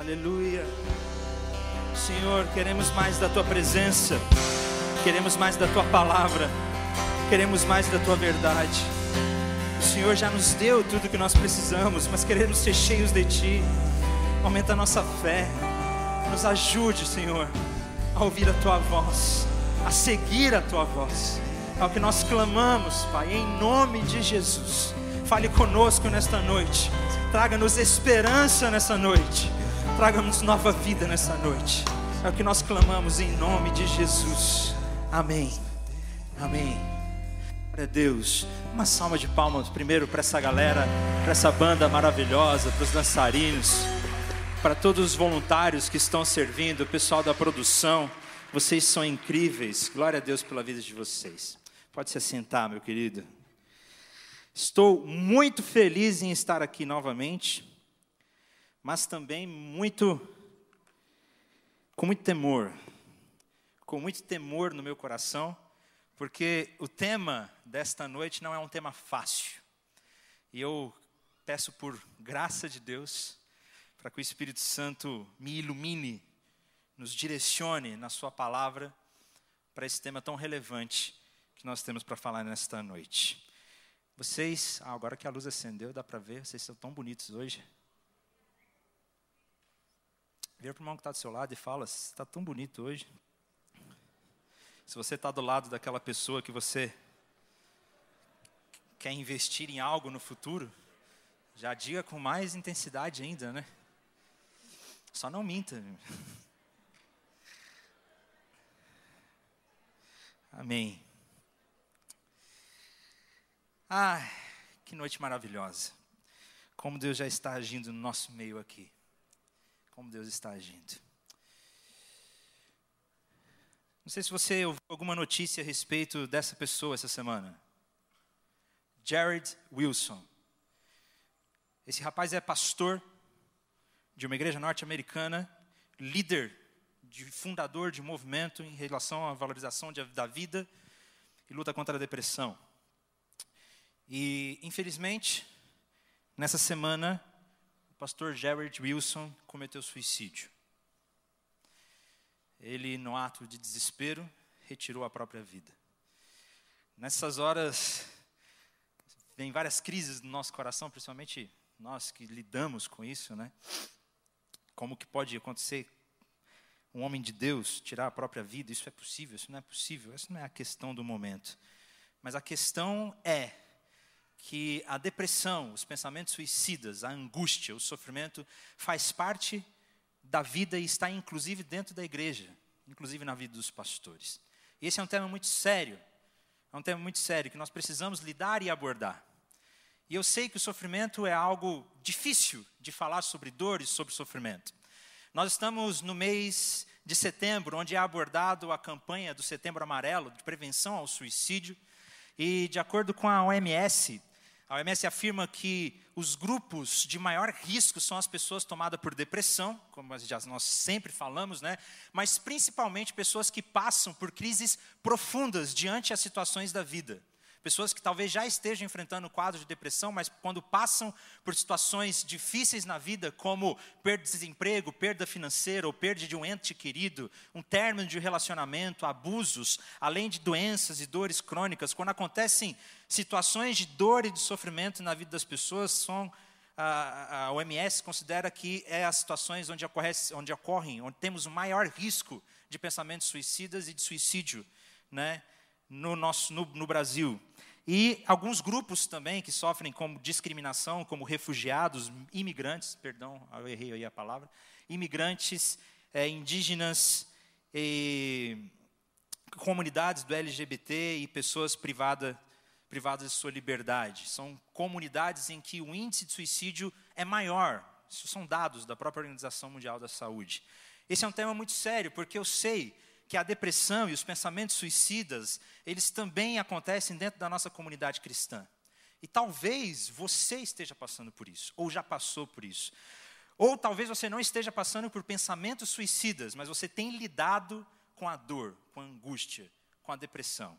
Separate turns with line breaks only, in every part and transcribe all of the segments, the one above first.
Aleluia. Senhor, queremos mais da tua presença, queremos mais da tua palavra, queremos mais da tua verdade. O Senhor já nos deu tudo que nós precisamos, mas queremos ser cheios de ti. Aumenta a nossa fé, nos ajude, Senhor, a ouvir a tua voz, a seguir a tua voz. É o que nós clamamos, Pai, em nome de Jesus. Fale conosco nesta noite, traga-nos esperança nessa noite traga-nos nova vida nessa noite. É o que nós clamamos em nome de Jesus. Amém. Amém. Glória a Deus. Uma salva de palmas primeiro para essa galera, para essa banda maravilhosa, para os dançarinos, para todos os voluntários que estão servindo, o pessoal da produção. Vocês são incríveis. Glória a Deus pela vida de vocês. Pode se assentar, meu querido. Estou muito feliz em estar aqui novamente mas também muito com muito temor, com muito temor no meu coração, porque o tema desta noite não é um tema fácil. E eu peço por graça de Deus para que o Espírito Santo me ilumine, nos direcione na sua palavra para esse tema tão relevante que nós temos para falar nesta noite. Vocês, ah, agora que a luz acendeu, dá para ver, vocês são tão bonitos hoje. Vira para o irmão que está do seu lado e fala: está tão bonito hoje. Se você está do lado daquela pessoa que você quer investir em algo no futuro, já diga com mais intensidade ainda, né? Só não minta. Amém. Ah, que noite maravilhosa. Como Deus já está agindo no nosso meio aqui como Deus está agindo. Não sei se você ouviu alguma notícia a respeito dessa pessoa essa semana. Jared Wilson. Esse rapaz é pastor de uma igreja norte-americana, líder, de fundador de movimento em relação à valorização de, da vida e luta contra a depressão. E, infelizmente, nessa semana, pastor Jared Wilson cometeu suicídio. Ele, no ato de desespero, retirou a própria vida. Nessas horas, vem várias crises no nosso coração, principalmente nós que lidamos com isso, né? Como que pode acontecer um homem de Deus tirar a própria vida? Isso é possível? Isso não é possível? Essa não é a questão do momento. Mas a questão é que a depressão, os pensamentos suicidas, a angústia, o sofrimento faz parte da vida e está inclusive dentro da igreja, inclusive na vida dos pastores. E esse é um tema muito sério, é um tema muito sério que nós precisamos lidar e abordar. E eu sei que o sofrimento é algo difícil de falar sobre dores, sobre sofrimento. Nós estamos no mês de setembro, onde é abordado a campanha do Setembro Amarelo de prevenção ao suicídio. E de acordo com a OMS, a OMS afirma que os grupos de maior risco são as pessoas tomadas por depressão, como nós sempre falamos, né? mas principalmente pessoas que passam por crises profundas diante as situações da vida. Pessoas que talvez já estejam enfrentando quadro de depressão, mas quando passam por situações difíceis na vida, como perda de desemprego, perda financeira ou perda de um ente querido, um término de relacionamento, abusos, além de doenças e dores crônicas, quando acontecem situações de dor e de sofrimento na vida das pessoas, são a, a OMS considera que é as situações onde, ocorre, onde ocorrem, onde temos o maior risco de pensamentos suicidas e de suicídio, né, no nosso no, no Brasil. E alguns grupos também que sofrem como discriminação, como refugiados, imigrantes, perdão, eu errei aí a palavra, imigrantes, é, indígenas, e, comunidades do LGBT e pessoas privada, privadas de sua liberdade. São comunidades em que o índice de suicídio é maior. Isso são dados da própria Organização Mundial da Saúde. Esse é um tema muito sério, porque eu sei que a depressão e os pensamentos suicidas, eles também acontecem dentro da nossa comunidade cristã. E talvez você esteja passando por isso, ou já passou por isso. Ou talvez você não esteja passando por pensamentos suicidas, mas você tem lidado com a dor, com a angústia, com a depressão,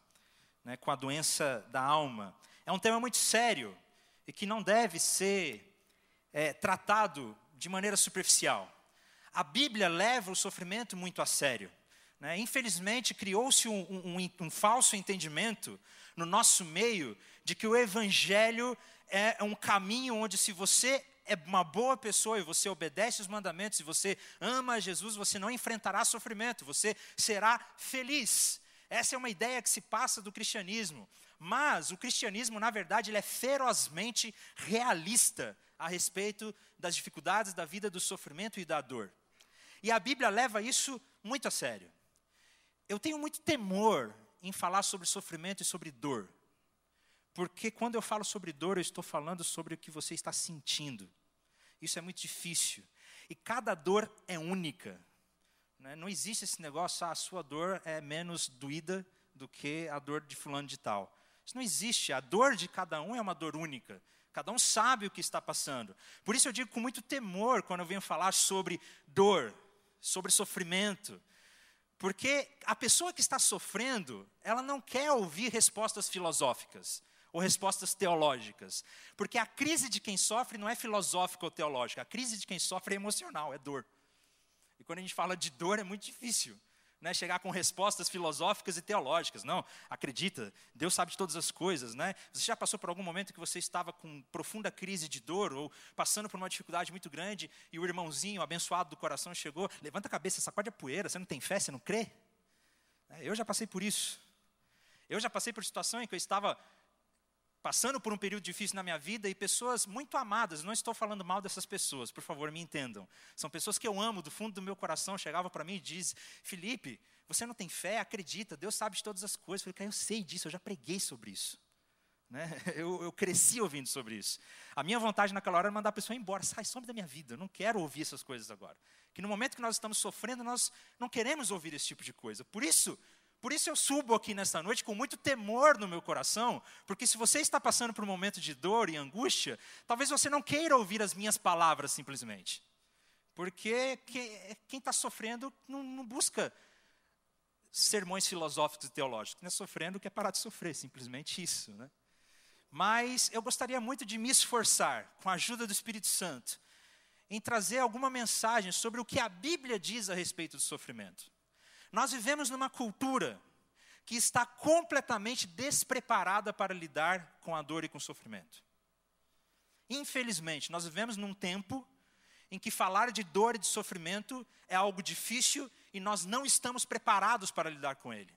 né, com a doença da alma. É um tema muito sério e que não deve ser é, tratado de maneira superficial. A Bíblia leva o sofrimento muito a sério. Né? Infelizmente, criou-se um, um, um falso entendimento no nosso meio de que o Evangelho é um caminho onde, se você é uma boa pessoa e você obedece os mandamentos, se você ama Jesus, você não enfrentará sofrimento, você será feliz. Essa é uma ideia que se passa do cristianismo. Mas o cristianismo, na verdade, ele é ferozmente realista a respeito das dificuldades da vida, do sofrimento e da dor. E a Bíblia leva isso muito a sério. Eu tenho muito temor em falar sobre sofrimento e sobre dor. Porque quando eu falo sobre dor, eu estou falando sobre o que você está sentindo. Isso é muito difícil. E cada dor é única. Né? Não existe esse negócio, ah, a sua dor é menos doída do que a dor de fulano de tal. Isso não existe. A dor de cada um é uma dor única. Cada um sabe o que está passando. Por isso eu digo com muito temor quando eu venho falar sobre dor, sobre sofrimento. Porque a pessoa que está sofrendo, ela não quer ouvir respostas filosóficas ou respostas teológicas. Porque a crise de quem sofre não é filosófica ou teológica, a crise de quem sofre é emocional, é dor. E quando a gente fala de dor é muito difícil. Né, chegar com respostas filosóficas e teológicas. Não, acredita, Deus sabe de todas as coisas. Né? Você já passou por algum momento que você estava com profunda crise de dor ou passando por uma dificuldade muito grande e o irmãozinho abençoado do coração chegou, levanta a cabeça, sacode a poeira, você não tem fé, você não crê? É, eu já passei por isso. Eu já passei por situação em que eu estava passando por um período difícil na minha vida e pessoas muito amadas, não estou falando mal dessas pessoas, por favor, me entendam. São pessoas que eu amo do fundo do meu coração, chegavam para mim e diz: "Felipe, você não tem fé? Acredita, Deus sabe de todas as coisas". Eu falei: "Cara, eu sei disso, eu já preguei sobre isso". Né? Eu, eu, cresci ouvindo sobre isso. A minha vontade naquela hora era mandar a pessoa embora, sai, some da minha vida, eu não quero ouvir essas coisas agora. Que no momento que nós estamos sofrendo, nós não queremos ouvir esse tipo de coisa. Por isso, por isso eu subo aqui nesta noite com muito temor no meu coração, porque se você está passando por um momento de dor e angústia, talvez você não queira ouvir as minhas palavras simplesmente. Porque quem está sofrendo não, não, busca sermões filosóficos e teológicos, não é sofrendo que é parar de sofrer, simplesmente isso. Né? Mas eu gostaria muito de me esforçar, com a ajuda do Espírito Santo, em trazer alguma mensagem sobre o que a Bíblia diz a respeito do sofrimento. Nós vivemos numa cultura que está completamente despreparada para lidar com a dor e com o sofrimento. Infelizmente, nós vivemos num tempo em que falar de dor e de sofrimento é algo difícil e nós não estamos preparados para lidar com ele.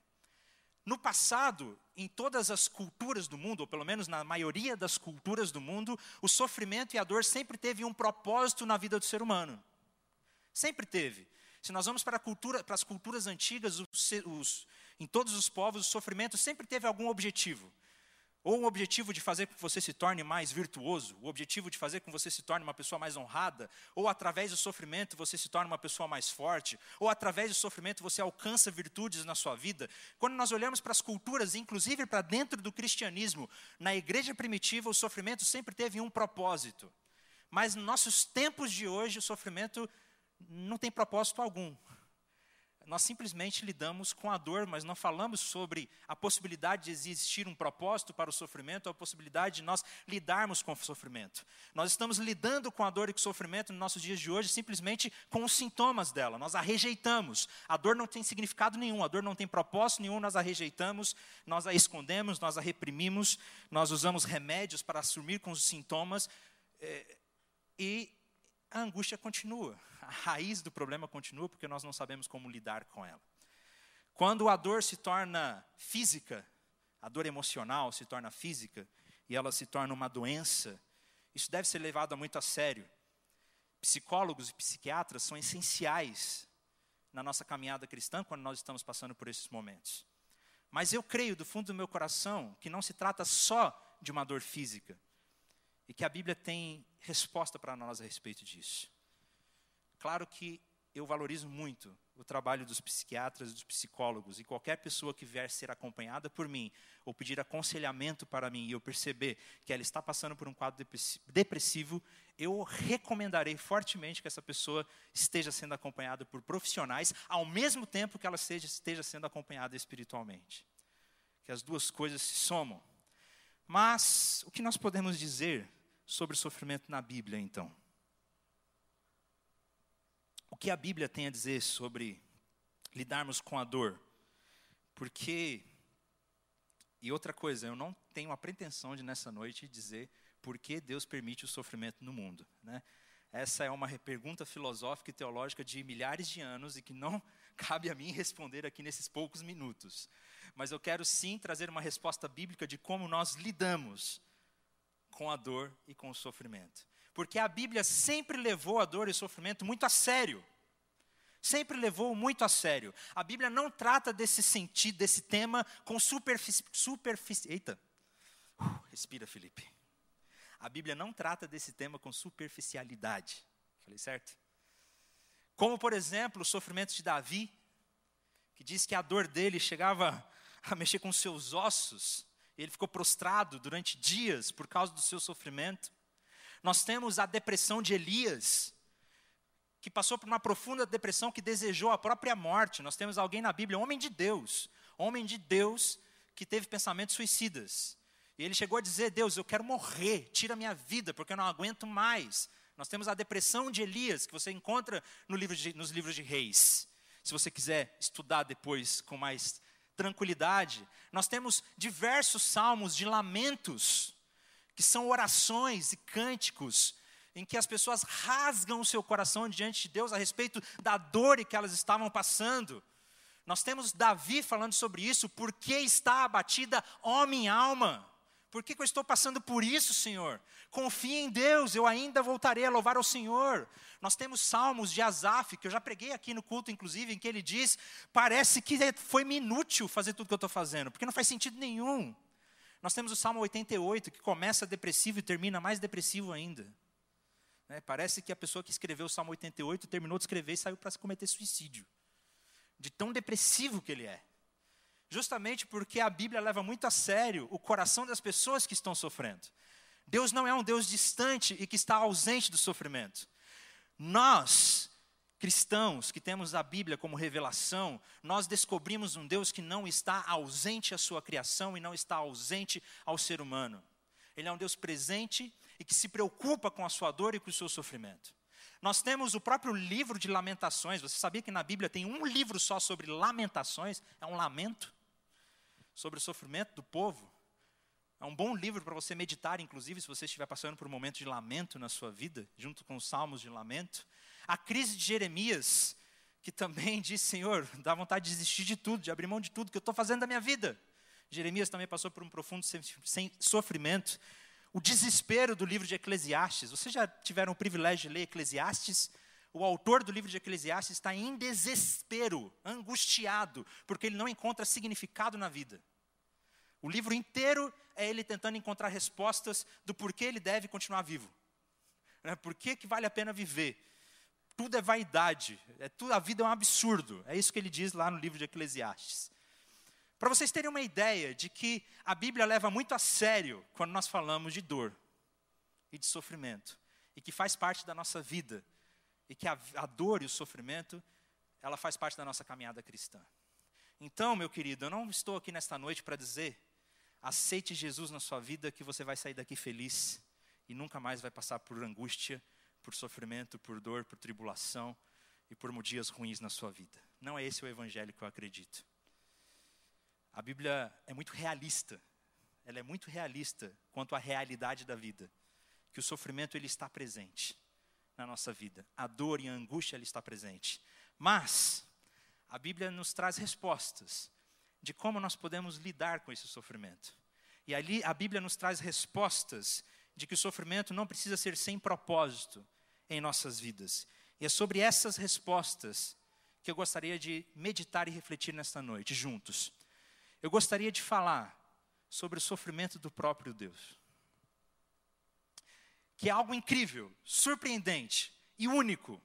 No passado, em todas as culturas do mundo, ou pelo menos na maioria das culturas do mundo, o sofrimento e a dor sempre teve um propósito na vida do ser humano. Sempre teve. Se nós vamos para, cultura, para as culturas antigas, os, os, em todos os povos, o sofrimento sempre teve algum objetivo. Ou um objetivo de fazer com que você se torne mais virtuoso, o objetivo de fazer com que você se torne uma pessoa mais honrada, ou através do sofrimento você se torna uma pessoa mais forte, ou através do sofrimento você alcança virtudes na sua vida. Quando nós olhamos para as culturas, inclusive para dentro do cristianismo, na igreja primitiva o sofrimento sempre teve um propósito. Mas nos nossos tempos de hoje o sofrimento não tem propósito algum. Nós simplesmente lidamos com a dor, mas não falamos sobre a possibilidade de existir um propósito para o sofrimento, a possibilidade de nós lidarmos com o sofrimento. Nós estamos lidando com a dor e com o sofrimento nos nossos dias de hoje simplesmente com os sintomas dela. Nós a rejeitamos. A dor não tem significado nenhum, a dor não tem propósito nenhum, nós a rejeitamos, nós a escondemos, nós a reprimimos, nós usamos remédios para assumir com os sintomas. É, e a angústia continua a raiz do problema continua porque nós não sabemos como lidar com ela. Quando a dor se torna física, a dor emocional se torna física e ela se torna uma doença, isso deve ser levado muito a sério. Psicólogos e psiquiatras são essenciais na nossa caminhada cristã quando nós estamos passando por esses momentos. Mas eu creio do fundo do meu coração que não se trata só de uma dor física e que a Bíblia tem resposta para nós a respeito disso. Claro que eu valorizo muito o trabalho dos psiquiatras dos psicólogos, e qualquer pessoa que vier ser acompanhada por mim, ou pedir aconselhamento para mim, e eu perceber que ela está passando por um quadro depressivo, eu recomendarei fortemente que essa pessoa esteja sendo acompanhada por profissionais, ao mesmo tempo que ela esteja, sendo acompanhada espiritualmente. Que as duas coisas se somam. Mas, o que nós podemos dizer sobre sofrimento na Bíblia, então? O que a Bíblia tem a dizer sobre lidarmos com a dor. Porque, e outra coisa, eu não tenho a pretensão de nessa noite dizer por que Deus permite o sofrimento no mundo. Né? Essa é uma pergunta filosófica e teológica de milhares de anos e que não cabe a mim responder aqui nesses poucos minutos. Mas eu quero sim trazer uma resposta bíblica de como nós lidamos com a dor e com o sofrimento. Porque a Bíblia sempre levou a dor e o sofrimento muito a sério sempre levou muito a sério. A Bíblia não trata desse sentido, desse tema com superfície. Superfici eita, uh, respira, Felipe. A Bíblia não trata desse tema com superficialidade. Falei certo? Como, por exemplo, o sofrimento de Davi, que diz que a dor dele chegava a mexer com seus ossos, e ele ficou prostrado durante dias por causa do seu sofrimento. Nós temos a depressão de Elias, que passou por uma profunda depressão, que desejou a própria morte. Nós temos alguém na Bíblia, homem de Deus, homem de Deus, que teve pensamentos suicidas. E ele chegou a dizer: Deus, eu quero morrer, tira minha vida, porque eu não aguento mais. Nós temos a depressão de Elias, que você encontra no livro de, nos livros de Reis. Se você quiser estudar depois com mais tranquilidade. Nós temos diversos salmos de lamentos, que são orações e cânticos em que as pessoas rasgam o seu coração diante de Deus a respeito da dor que elas estavam passando. Nós temos Davi falando sobre isso, por que está abatida, ó minha alma? Por que, que, eu estou passando por isso, Senhor? Confie em Deus, eu ainda voltarei a louvar ao Senhor. Nós temos salmos de Asaf, que eu já preguei aqui no culto, inclusive, em que ele diz: parece que foi-me inútil fazer tudo que eu estou fazendo, porque não faz sentido nenhum. Nós temos o Salmo 88, que começa depressivo e termina mais depressivo ainda. Né? Parece que a pessoa que escreveu o Salmo 88 terminou de escrever e saiu para cometer suicídio. De tão depressivo que ele é. Justamente porque a Bíblia leva muito a sério o coração das pessoas que estão sofrendo. Deus não é um Deus distante e que está ausente do sofrimento. Nós, cristãos que temos a Bíblia como revelação, nós descobrimos um Deus que não está ausente à sua criação e não está ausente ao ser humano. Ele é um Deus presente e que se preocupa com a sua dor e com o seu sofrimento. Nós temos o próprio livro de Lamentações. Você sabia que na Bíblia tem um livro só sobre lamentações? É um lamento sobre o sofrimento do povo. É um bom livro para você meditar, inclusive, se você estiver passando por um momento de lamento na sua vida, junto com os salmos de lamento. A crise de Jeremias, que também diz: Senhor, dá vontade de desistir de tudo, de abrir mão de tudo que eu estou fazendo da minha vida. Jeremias também passou por um profundo sofrimento o desespero do livro de Eclesiastes. Vocês já tiveram o privilégio de ler Eclesiastes? O autor do livro de Eclesiastes está em desespero, angustiado, porque ele não encontra significado na vida. O livro inteiro é ele tentando encontrar respostas do porquê ele deve continuar vivo. Né? Por que, que vale a pena viver? Tudo é vaidade, é tudo, a vida é um absurdo. É isso que ele diz lá no livro de Eclesiastes. Para vocês terem uma ideia de que a Bíblia leva muito a sério quando nós falamos de dor e de sofrimento, e que faz parte da nossa vida, e que a, a dor e o sofrimento, ela faz parte da nossa caminhada cristã. Então, meu querido, eu não estou aqui nesta noite para dizer, aceite Jesus na sua vida que você vai sair daqui feliz e nunca mais vai passar por angústia, por sofrimento, por dor, por tribulação e por dias ruins na sua vida. Não é esse o evangelho que eu acredito. A Bíblia é muito realista. Ela é muito realista quanto à realidade da vida, que o sofrimento ele está presente na nossa vida. A dor e a angústia ele está presente. Mas a Bíblia nos traz respostas de como nós podemos lidar com esse sofrimento. E ali a Bíblia nos traz respostas de que o sofrimento não precisa ser sem propósito em nossas vidas. E é sobre essas respostas que eu gostaria de meditar e refletir nesta noite juntos eu gostaria de falar sobre o sofrimento do próprio Deus. Que é algo incrível, surpreendente e único.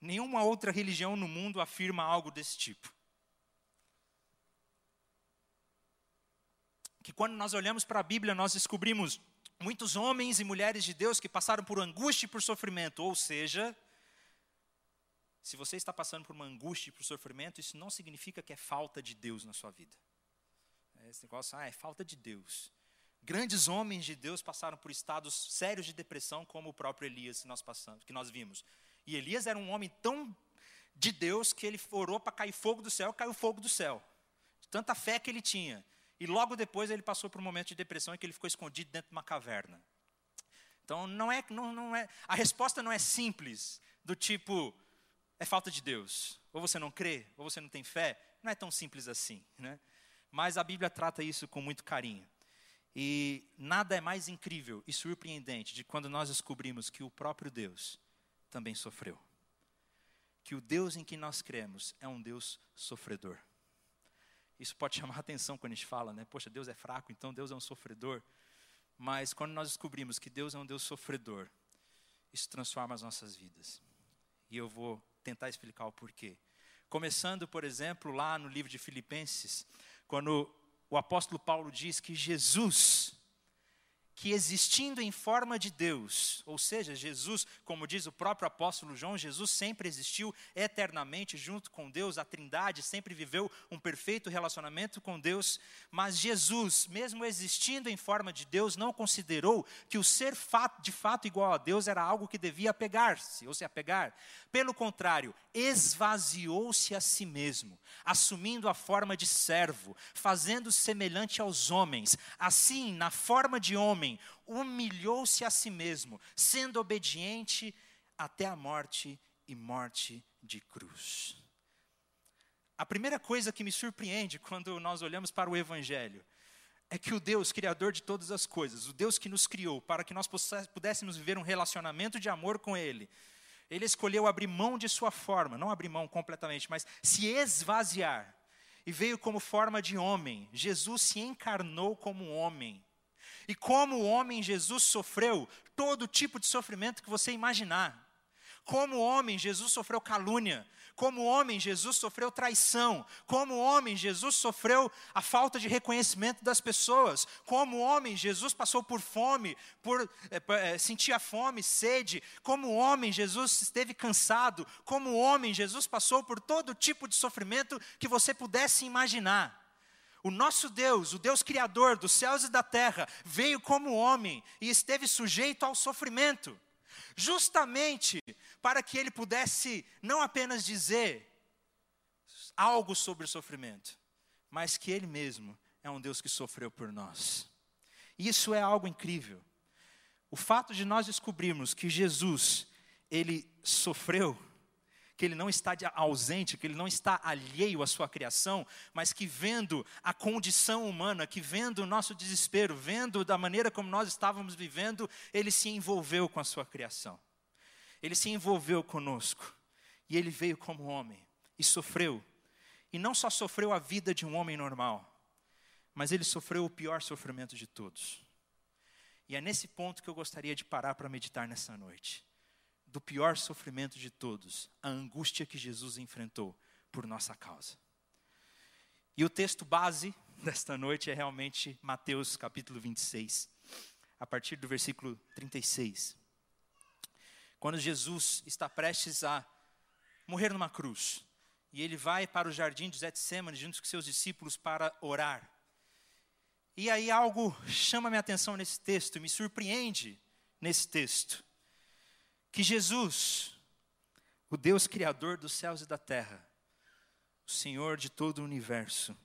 Nenhuma outra religião no mundo afirma algo desse tipo. Que quando nós olhamos para a Bíblia, nós descobrimos muitos homens e mulheres de Deus que passaram por angústia e por sofrimento, ou seja, se você está passando por uma angústia e por sofrimento, isso não significa que é falta de Deus na sua vida. Esse negócio, ah, é falta de Deus. Grandes homens de Deus passaram por estados sérios de depressão, como o próprio Elias que nós passamos, que nós vimos. E Elias era um homem tão de Deus que ele orou para cair fogo do céu, caiu fogo do céu. De tanta fé que ele tinha. E logo depois ele passou por um momento de depressão em que ele ficou escondido dentro de uma caverna. Então não é, não, não é, a resposta não é simples, do tipo, é falta de Deus. Ou você não crê, ou você não tem fé. Não é tão simples assim. Né? Mas a Bíblia trata isso com muito carinho. E nada é mais incrível e surpreendente de quando nós descobrimos que o próprio Deus também sofreu. Que o Deus em que nós cremos é um Deus sofredor. Isso pode chamar a atenção quando a gente fala, né? Poxa, Deus é fraco, então Deus é um sofredor. Mas quando nós descobrimos que Deus é um Deus sofredor, isso transforma as nossas vidas. E eu vou tentar explicar o porquê. Começando, por exemplo, lá no livro de Filipenses, quando o apóstolo Paulo diz que Jesus que existindo em forma de Deus, ou seja, Jesus, como diz o próprio apóstolo João, Jesus sempre existiu eternamente junto com Deus, a Trindade sempre viveu um perfeito relacionamento com Deus, mas Jesus, mesmo existindo em forma de Deus, não considerou que o ser de fato igual a Deus era algo que devia apegar-se, ou se apegar. Pelo contrário, esvaziou-se a si mesmo, assumindo a forma de servo, fazendo semelhante aos homens. Assim, na forma de homem, humilhou-se a si mesmo, sendo obediente até a morte e morte de cruz. A primeira coisa que me surpreende quando nós olhamos para o Evangelho é que o Deus, Criador de todas as coisas, o Deus que nos criou para que nós pudéssemos viver um relacionamento de amor com Ele, ele escolheu abrir mão de sua forma, não abrir mão completamente, mas se esvaziar. E veio como forma de homem. Jesus se encarnou como homem. E como homem, Jesus sofreu todo tipo de sofrimento que você imaginar. Como homem, Jesus sofreu calúnia. Como homem, Jesus sofreu traição. Como homem, Jesus sofreu a falta de reconhecimento das pessoas. Como homem, Jesus passou por fome, por é, é, sentia fome, sede. Como homem, Jesus esteve cansado. Como homem, Jesus passou por todo tipo de sofrimento que você pudesse imaginar. O nosso Deus, o Deus Criador dos céus e da terra, veio como homem e esteve sujeito ao sofrimento justamente para que ele pudesse não apenas dizer algo sobre o sofrimento, mas que ele mesmo é um Deus que sofreu por nós. Isso é algo incrível. O fato de nós descobrirmos que Jesus, ele sofreu, que ele não está ausente, que ele não está alheio à sua criação, mas que vendo a condição humana, que vendo o nosso desespero, vendo da maneira como nós estávamos vivendo, ele se envolveu com a sua criação. Ele se envolveu conosco. E ele veio como homem e sofreu. E não só sofreu a vida de um homem normal, mas ele sofreu o pior sofrimento de todos. E é nesse ponto que eu gostaria de parar para meditar nessa noite do pior sofrimento de todos, a angústia que Jesus enfrentou por nossa causa. E o texto base desta noite é realmente Mateus capítulo 26, a partir do versículo 36. Quando Jesus está prestes a morrer numa cruz, e ele vai para o jardim de Getsemane junto com seus discípulos para orar. E aí algo chama minha atenção nesse texto, me surpreende nesse texto que Jesus, o Deus Criador dos céus e da terra, o Senhor de todo o universo,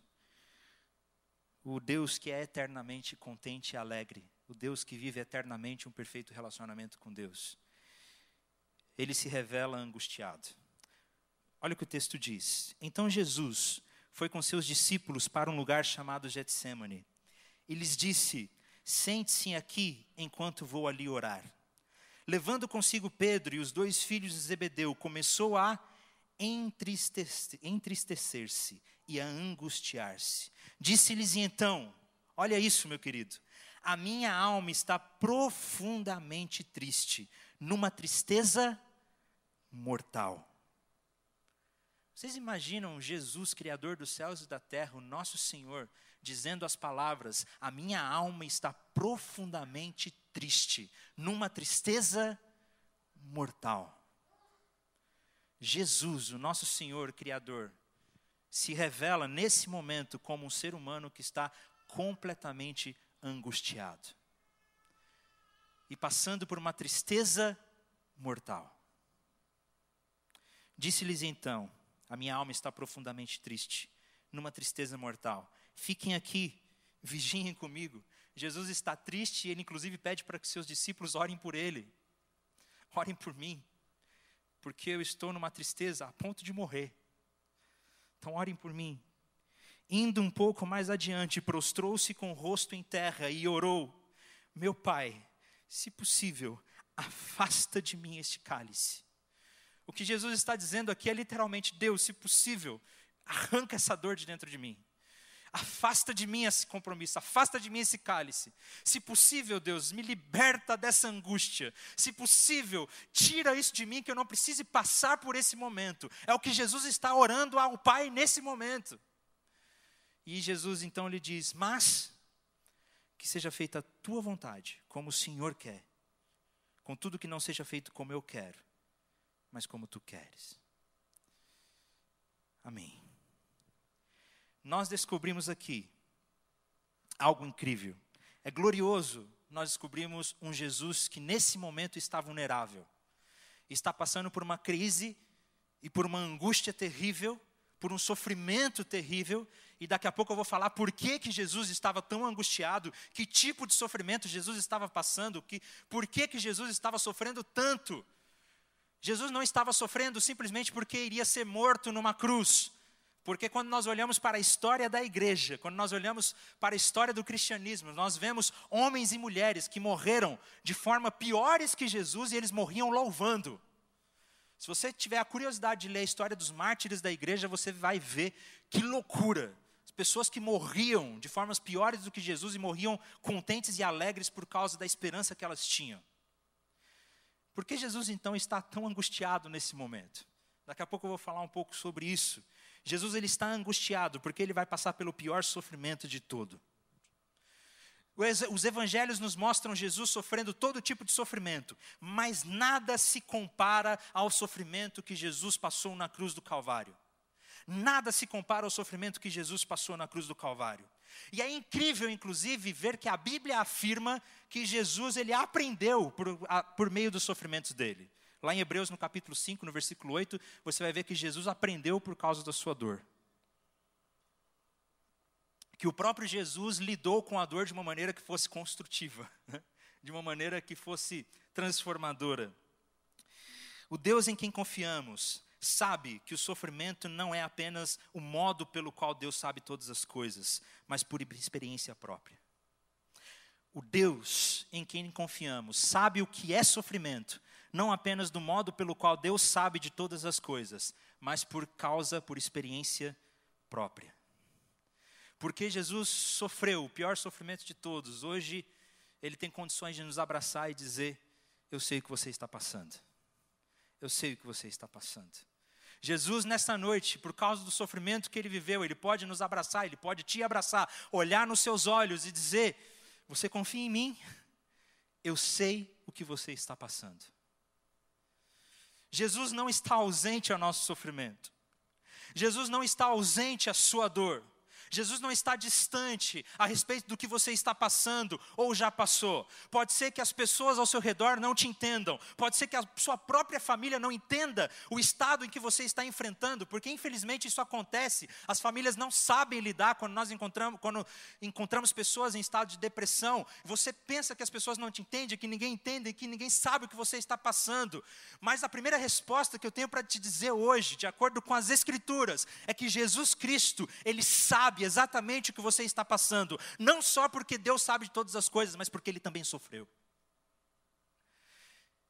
o Deus que é eternamente contente e alegre, o Deus que vive eternamente um perfeito relacionamento com Deus, ele se revela angustiado. Olha o que o texto diz. Então Jesus foi com seus discípulos para um lugar chamado Getsemane e lhes disse: Sente-se aqui enquanto vou ali orar. Levando consigo Pedro e os dois filhos de Zebedeu, começou a entristecer-se e a angustiar-se. Disse-lhes então: Olha isso, meu querido. A minha alma está profundamente triste, numa tristeza mortal. Vocês imaginam Jesus, Criador dos céus e da terra, o nosso Senhor, dizendo as palavras: A minha alma está profundamente triste, numa tristeza mortal. Jesus, o nosso Senhor Criador, se revela nesse momento como um ser humano que está completamente angustiado e passando por uma tristeza mortal. Disse-lhes então: A minha alma está profundamente triste, numa tristeza mortal. Fiquem aqui, vigiem comigo. Jesus está triste e ele, inclusive, pede para que seus discípulos orem por ele. Orem por mim, porque eu estou numa tristeza a ponto de morrer. Então, orem por mim. Indo um pouco mais adiante, prostrou-se com o rosto em terra e orou: Meu pai, se possível, afasta de mim este cálice. O que Jesus está dizendo aqui é literalmente: Deus, se possível, arranca essa dor de dentro de mim. Afasta de mim esse compromisso, afasta de mim esse cálice. Se possível, Deus, me liberta dessa angústia. Se possível, tira isso de mim que eu não precise passar por esse momento. É o que Jesus está orando ao Pai nesse momento. E Jesus então lhe diz: Mas que seja feita a tua vontade, como o Senhor quer, contudo que não seja feito como eu quero, mas como tu queres. Amém nós descobrimos aqui algo incrível. É glorioso nós descobrimos um Jesus que nesse momento está vulnerável, está passando por uma crise e por uma angústia terrível, por um sofrimento terrível, e daqui a pouco eu vou falar por que, que Jesus estava tão angustiado, que tipo de sofrimento Jesus estava passando, que, por que, que Jesus estava sofrendo tanto. Jesus não estava sofrendo simplesmente porque iria ser morto numa cruz. Porque quando nós olhamos para a história da igreja, quando nós olhamos para a história do cristianismo, nós vemos homens e mulheres que morreram de forma piores que Jesus e eles morriam louvando. Se você tiver a curiosidade de ler a história dos mártires da igreja, você vai ver que loucura. As pessoas que morriam de formas piores do que Jesus e morriam contentes e alegres por causa da esperança que elas tinham. Por que Jesus então está tão angustiado nesse momento? Daqui a pouco eu vou falar um pouco sobre isso. Jesus ele está angustiado porque ele vai passar pelo pior sofrimento de todo. Os evangelhos nos mostram Jesus sofrendo todo tipo de sofrimento, mas nada se compara ao sofrimento que Jesus passou na cruz do Calvário. Nada se compara ao sofrimento que Jesus passou na cruz do Calvário. E é incrível, inclusive, ver que a Bíblia afirma que Jesus ele aprendeu por, a, por meio dos sofrimentos dele. Lá em Hebreus, no capítulo 5, no versículo 8, você vai ver que Jesus aprendeu por causa da sua dor. Que o próprio Jesus lidou com a dor de uma maneira que fosse construtiva, de uma maneira que fosse transformadora. O Deus em quem confiamos sabe que o sofrimento não é apenas o modo pelo qual Deus sabe todas as coisas, mas por experiência própria. O Deus em quem confiamos sabe o que é sofrimento não apenas do modo pelo qual Deus sabe de todas as coisas, mas por causa, por experiência própria. Porque Jesus sofreu o pior sofrimento de todos, hoje Ele tem condições de nos abraçar e dizer: Eu sei o que você está passando. Eu sei o que você está passando. Jesus, nesta noite, por causa do sofrimento que ele viveu, ele pode nos abraçar, ele pode te abraçar, olhar nos seus olhos e dizer: Você confia em mim? Eu sei o que você está passando. Jesus não está ausente ao nosso sofrimento. Jesus não está ausente à sua dor. Jesus não está distante a respeito do que você está passando ou já passou. Pode ser que as pessoas ao seu redor não te entendam. Pode ser que a sua própria família não entenda o estado em que você está enfrentando, porque infelizmente isso acontece. As famílias não sabem lidar quando nós encontramos, quando encontramos pessoas em estado de depressão. Você pensa que as pessoas não te entendem, que ninguém entende, que ninguém sabe o que você está passando. Mas a primeira resposta que eu tenho para te dizer hoje, de acordo com as escrituras, é que Jesus Cristo, ele sabe sabe exatamente o que você está passando, não só porque Deus sabe de todas as coisas, mas porque Ele também sofreu.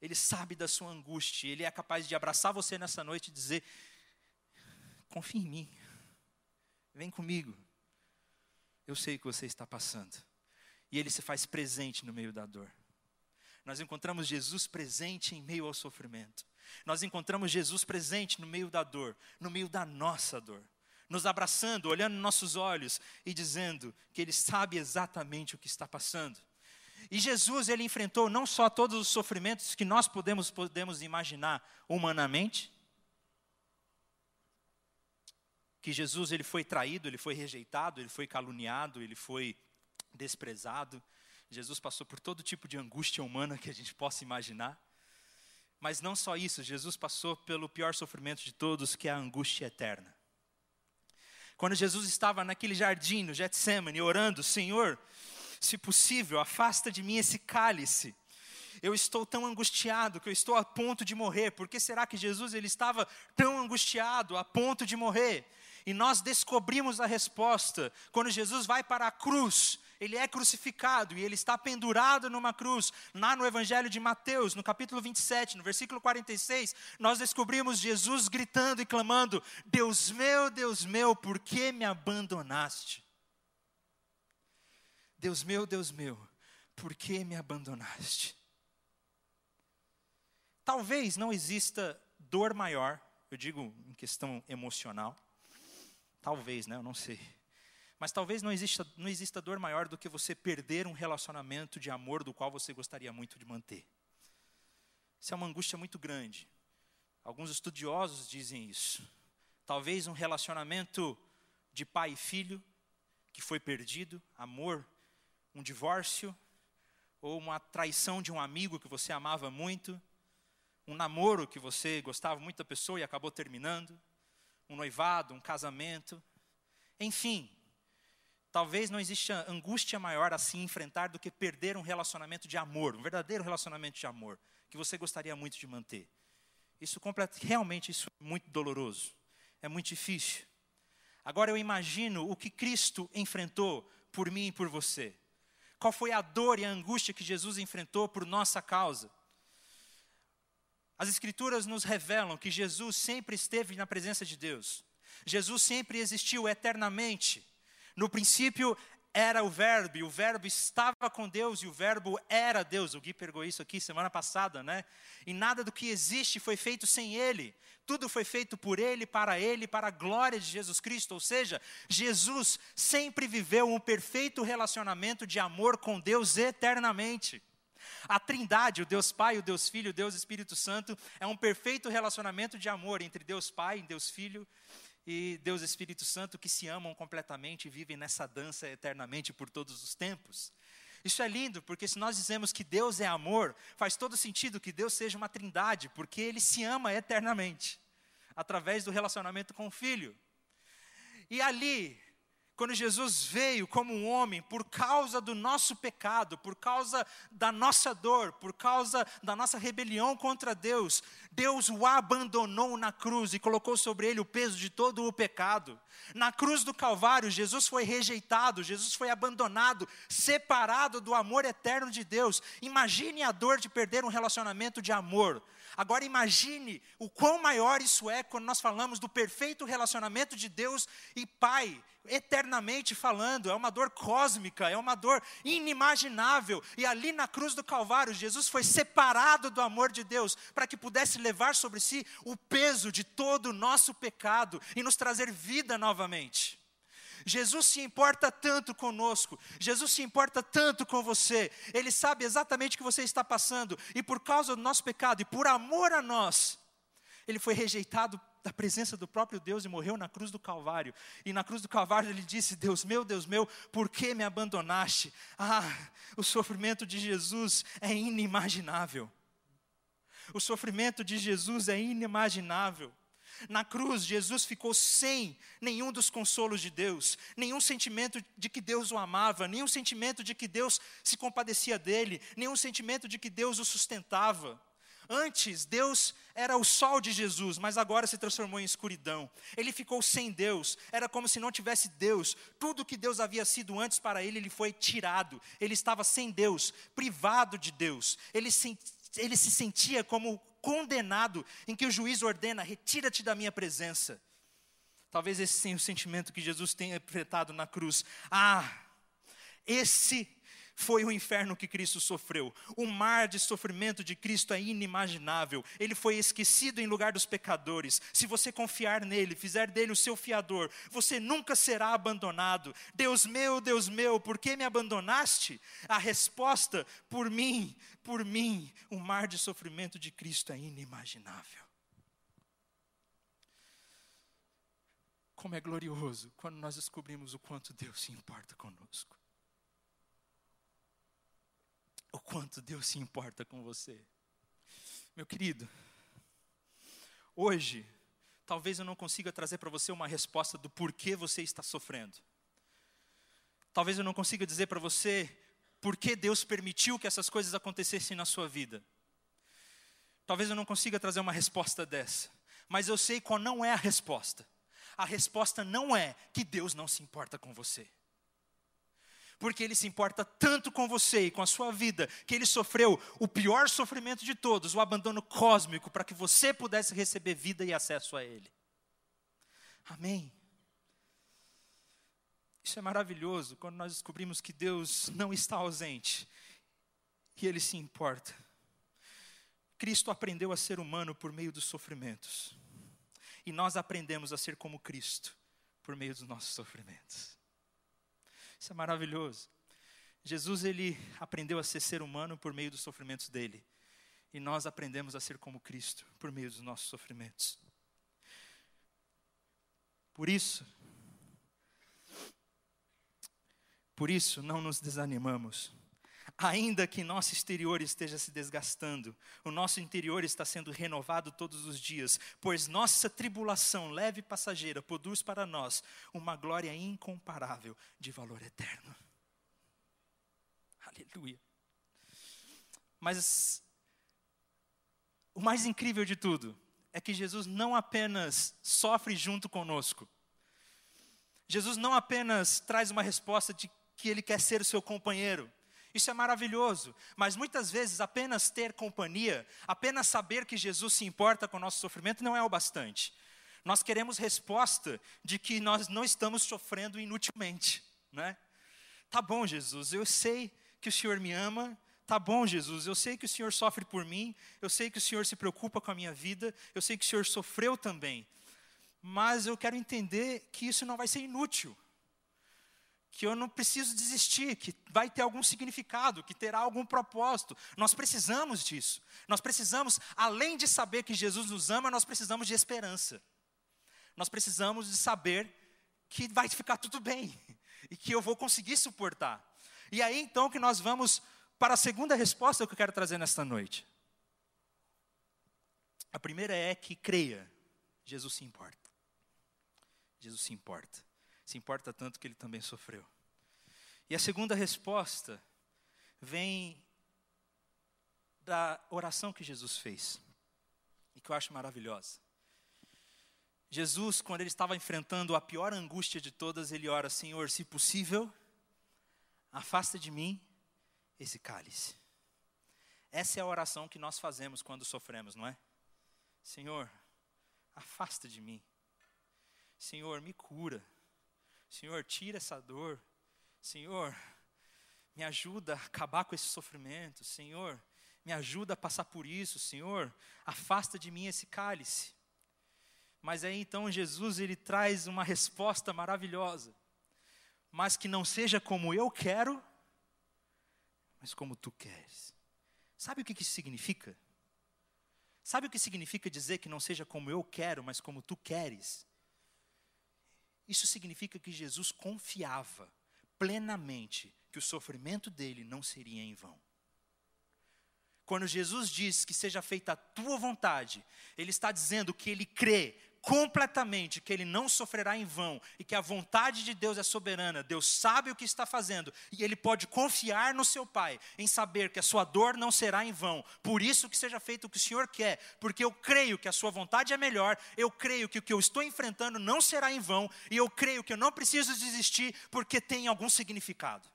Ele sabe da sua angústia, Ele é capaz de abraçar você nessa noite e dizer: confie em mim, vem comigo, eu sei o que você está passando. E Ele se faz presente no meio da dor. Nós encontramos Jesus presente em meio ao sofrimento. Nós encontramos Jesus presente no meio da dor, no meio da nossa dor nos abraçando, olhando nos nossos olhos e dizendo que Ele sabe exatamente o que está passando. E Jesus, Ele enfrentou não só todos os sofrimentos que nós podemos, podemos imaginar humanamente, que Jesus ele foi traído, ele foi rejeitado, ele foi caluniado, ele foi desprezado. Jesus passou por todo tipo de angústia humana que a gente possa imaginar. Mas não só isso, Jesus passou pelo pior sofrimento de todos, que é a angústia eterna. Quando Jesus estava naquele jardim, no Getsemane, orando, Senhor, se possível, afasta de mim esse cálice. Eu estou tão angustiado que eu estou a ponto de morrer. Por que será que Jesus ele estava tão angustiado, a ponto de morrer? E nós descobrimos a resposta quando Jesus vai para a cruz. Ele é crucificado e ele está pendurado numa cruz. Lá no Evangelho de Mateus, no capítulo 27, no versículo 46, nós descobrimos Jesus gritando e clamando: Deus meu, Deus meu, por que me abandonaste? Deus meu, Deus meu, por que me abandonaste? Talvez não exista dor maior, eu digo em questão emocional, Talvez, né? Eu não sei. Mas talvez não exista, não exista dor maior do que você perder um relacionamento de amor do qual você gostaria muito de manter. Isso é uma angústia muito grande. Alguns estudiosos dizem isso. Talvez um relacionamento de pai e filho que foi perdido, amor, um divórcio, ou uma traição de um amigo que você amava muito, um namoro que você gostava muito da pessoa e acabou terminando um noivado, um casamento. Enfim, talvez não exista angústia maior a se enfrentar do que perder um relacionamento de amor, um verdadeiro relacionamento de amor, que você gostaria muito de manter. Isso realmente isso é muito doloroso, é muito difícil. Agora eu imagino o que Cristo enfrentou por mim e por você. Qual foi a dor e a angústia que Jesus enfrentou por nossa causa? As Escrituras nos revelam que Jesus sempre esteve na presença de Deus. Jesus sempre existiu eternamente. No princípio era o Verbo, e o Verbo estava com Deus, e o Verbo era Deus. O Gui pegou isso aqui semana passada, né? E nada do que existe foi feito sem Ele. Tudo foi feito por Ele, para Ele, para a glória de Jesus Cristo. Ou seja, Jesus sempre viveu um perfeito relacionamento de amor com Deus eternamente. A Trindade, o Deus Pai, o Deus Filho, o Deus Espírito Santo, é um perfeito relacionamento de amor entre Deus Pai, Deus Filho e Deus Espírito Santo que se amam completamente e vivem nessa dança eternamente por todos os tempos. Isso é lindo, porque se nós dizemos que Deus é amor, faz todo sentido que Deus seja uma trindade, porque Ele se ama eternamente, através do relacionamento com o Filho. E ali, quando Jesus veio como um homem por causa do nosso pecado, por causa da nossa dor, por causa da nossa rebelião contra Deus, Deus o abandonou na cruz e colocou sobre ele o peso de todo o pecado. Na cruz do Calvário, Jesus foi rejeitado, Jesus foi abandonado, separado do amor eterno de Deus. Imagine a dor de perder um relacionamento de amor. Agora imagine o quão maior isso é quando nós falamos do perfeito relacionamento de Deus e Pai, eternamente falando, é uma dor cósmica, é uma dor inimaginável. E ali na cruz do Calvário, Jesus foi separado do amor de Deus para que pudesse levar sobre si o peso de todo o nosso pecado e nos trazer vida novamente. Jesus se importa tanto conosco, Jesus se importa tanto com você, Ele sabe exatamente o que você está passando, e por causa do nosso pecado e por amor a nós, Ele foi rejeitado da presença do próprio Deus e morreu na cruz do Calvário. E na cruz do Calvário ele disse: Deus meu, Deus meu, por que me abandonaste? Ah, o sofrimento de Jesus é inimaginável. O sofrimento de Jesus é inimaginável. Na cruz, Jesus ficou sem nenhum dos consolos de Deus, nenhum sentimento de que Deus o amava, nenhum sentimento de que Deus se compadecia dele, nenhum sentimento de que Deus o sustentava. Antes, Deus era o sol de Jesus, mas agora se transformou em escuridão. Ele ficou sem Deus, era como se não tivesse Deus. Tudo que Deus havia sido antes para ele, ele foi tirado. Ele estava sem Deus, privado de Deus. Ele se, ele se sentia como condenado, em que o juiz ordena: retira-te da minha presença. Talvez esse seja o sentimento que Jesus tenha enfrentado na cruz. Ah, esse foi o inferno que Cristo sofreu. O mar de sofrimento de Cristo é inimaginável. Ele foi esquecido em lugar dos pecadores. Se você confiar nele, fizer dele o seu fiador, você nunca será abandonado. Deus meu, Deus meu, por que me abandonaste? A resposta, por mim, por mim, o mar de sofrimento de Cristo é inimaginável. Como é glorioso quando nós descobrimos o quanto Deus se importa conosco o quanto Deus se importa com você. Meu querido, hoje, talvez eu não consiga trazer para você uma resposta do porquê você está sofrendo. Talvez eu não consiga dizer para você por que Deus permitiu que essas coisas acontecessem na sua vida. Talvez eu não consiga trazer uma resposta dessa, mas eu sei qual não é a resposta. A resposta não é que Deus não se importa com você porque Ele se importa tanto com você e com a sua vida, que Ele sofreu o pior sofrimento de todos, o abandono cósmico, para que você pudesse receber vida e acesso a Ele. Amém. Isso é maravilhoso quando nós descobrimos que Deus não está ausente e Ele se importa. Cristo aprendeu a ser humano por meio dos sofrimentos. E nós aprendemos a ser como Cristo por meio dos nossos sofrimentos. Isso é maravilhoso. Jesus ele aprendeu a ser ser humano por meio dos sofrimentos dele. E nós aprendemos a ser como Cristo por meio dos nossos sofrimentos. Por isso, por isso não nos desanimamos ainda que nosso exterior esteja se desgastando, o nosso interior está sendo renovado todos os dias, pois nossa tribulação leve e passageira produz para nós uma glória incomparável de valor eterno. Aleluia. Mas o mais incrível de tudo é que Jesus não apenas sofre junto conosco, Jesus não apenas traz uma resposta de que ele quer ser o seu companheiro, isso é maravilhoso, mas muitas vezes apenas ter companhia, apenas saber que Jesus se importa com o nosso sofrimento não é o bastante. Nós queremos resposta de que nós não estamos sofrendo inutilmente, né? Tá bom, Jesus, eu sei que o Senhor me ama, tá bom, Jesus, eu sei que o Senhor sofre por mim, eu sei que o Senhor se preocupa com a minha vida, eu sei que o Senhor sofreu também, mas eu quero entender que isso não vai ser inútil que eu não preciso desistir, que vai ter algum significado, que terá algum propósito. Nós precisamos disso. Nós precisamos, além de saber que Jesus nos ama, nós precisamos de esperança. Nós precisamos de saber que vai ficar tudo bem e que eu vou conseguir suportar. E aí então que nós vamos para a segunda resposta que eu quero trazer nesta noite. A primeira é que creia, Jesus se importa. Jesus se importa se importa tanto que ele também sofreu. E a segunda resposta vem da oração que Jesus fez, e que eu acho maravilhosa. Jesus, quando ele estava enfrentando a pior angústia de todas, ele ora: Senhor, se possível, afasta de mim esse cálice. Essa é a oração que nós fazemos quando sofremos, não é? Senhor, afasta de mim. Senhor, me cura. Senhor, tira essa dor. Senhor, me ajuda a acabar com esse sofrimento. Senhor, me ajuda a passar por isso. Senhor, afasta de mim esse cálice. Mas aí então Jesus ele traz uma resposta maravilhosa. Mas que não seja como eu quero, mas como tu queres. Sabe o que isso significa? Sabe o que significa dizer que não seja como eu quero, mas como tu queres? Isso significa que Jesus confiava plenamente que o sofrimento dele não seria em vão. Quando Jesus diz que seja feita a tua vontade, ele está dizendo que ele crê completamente que ele não sofrerá em vão e que a vontade de Deus é soberana, Deus sabe o que está fazendo e ele pode confiar no seu Pai em saber que a sua dor não será em vão. Por isso que seja feito o que o Senhor quer, porque eu creio que a sua vontade é melhor, eu creio que o que eu estou enfrentando não será em vão e eu creio que eu não preciso desistir porque tem algum significado.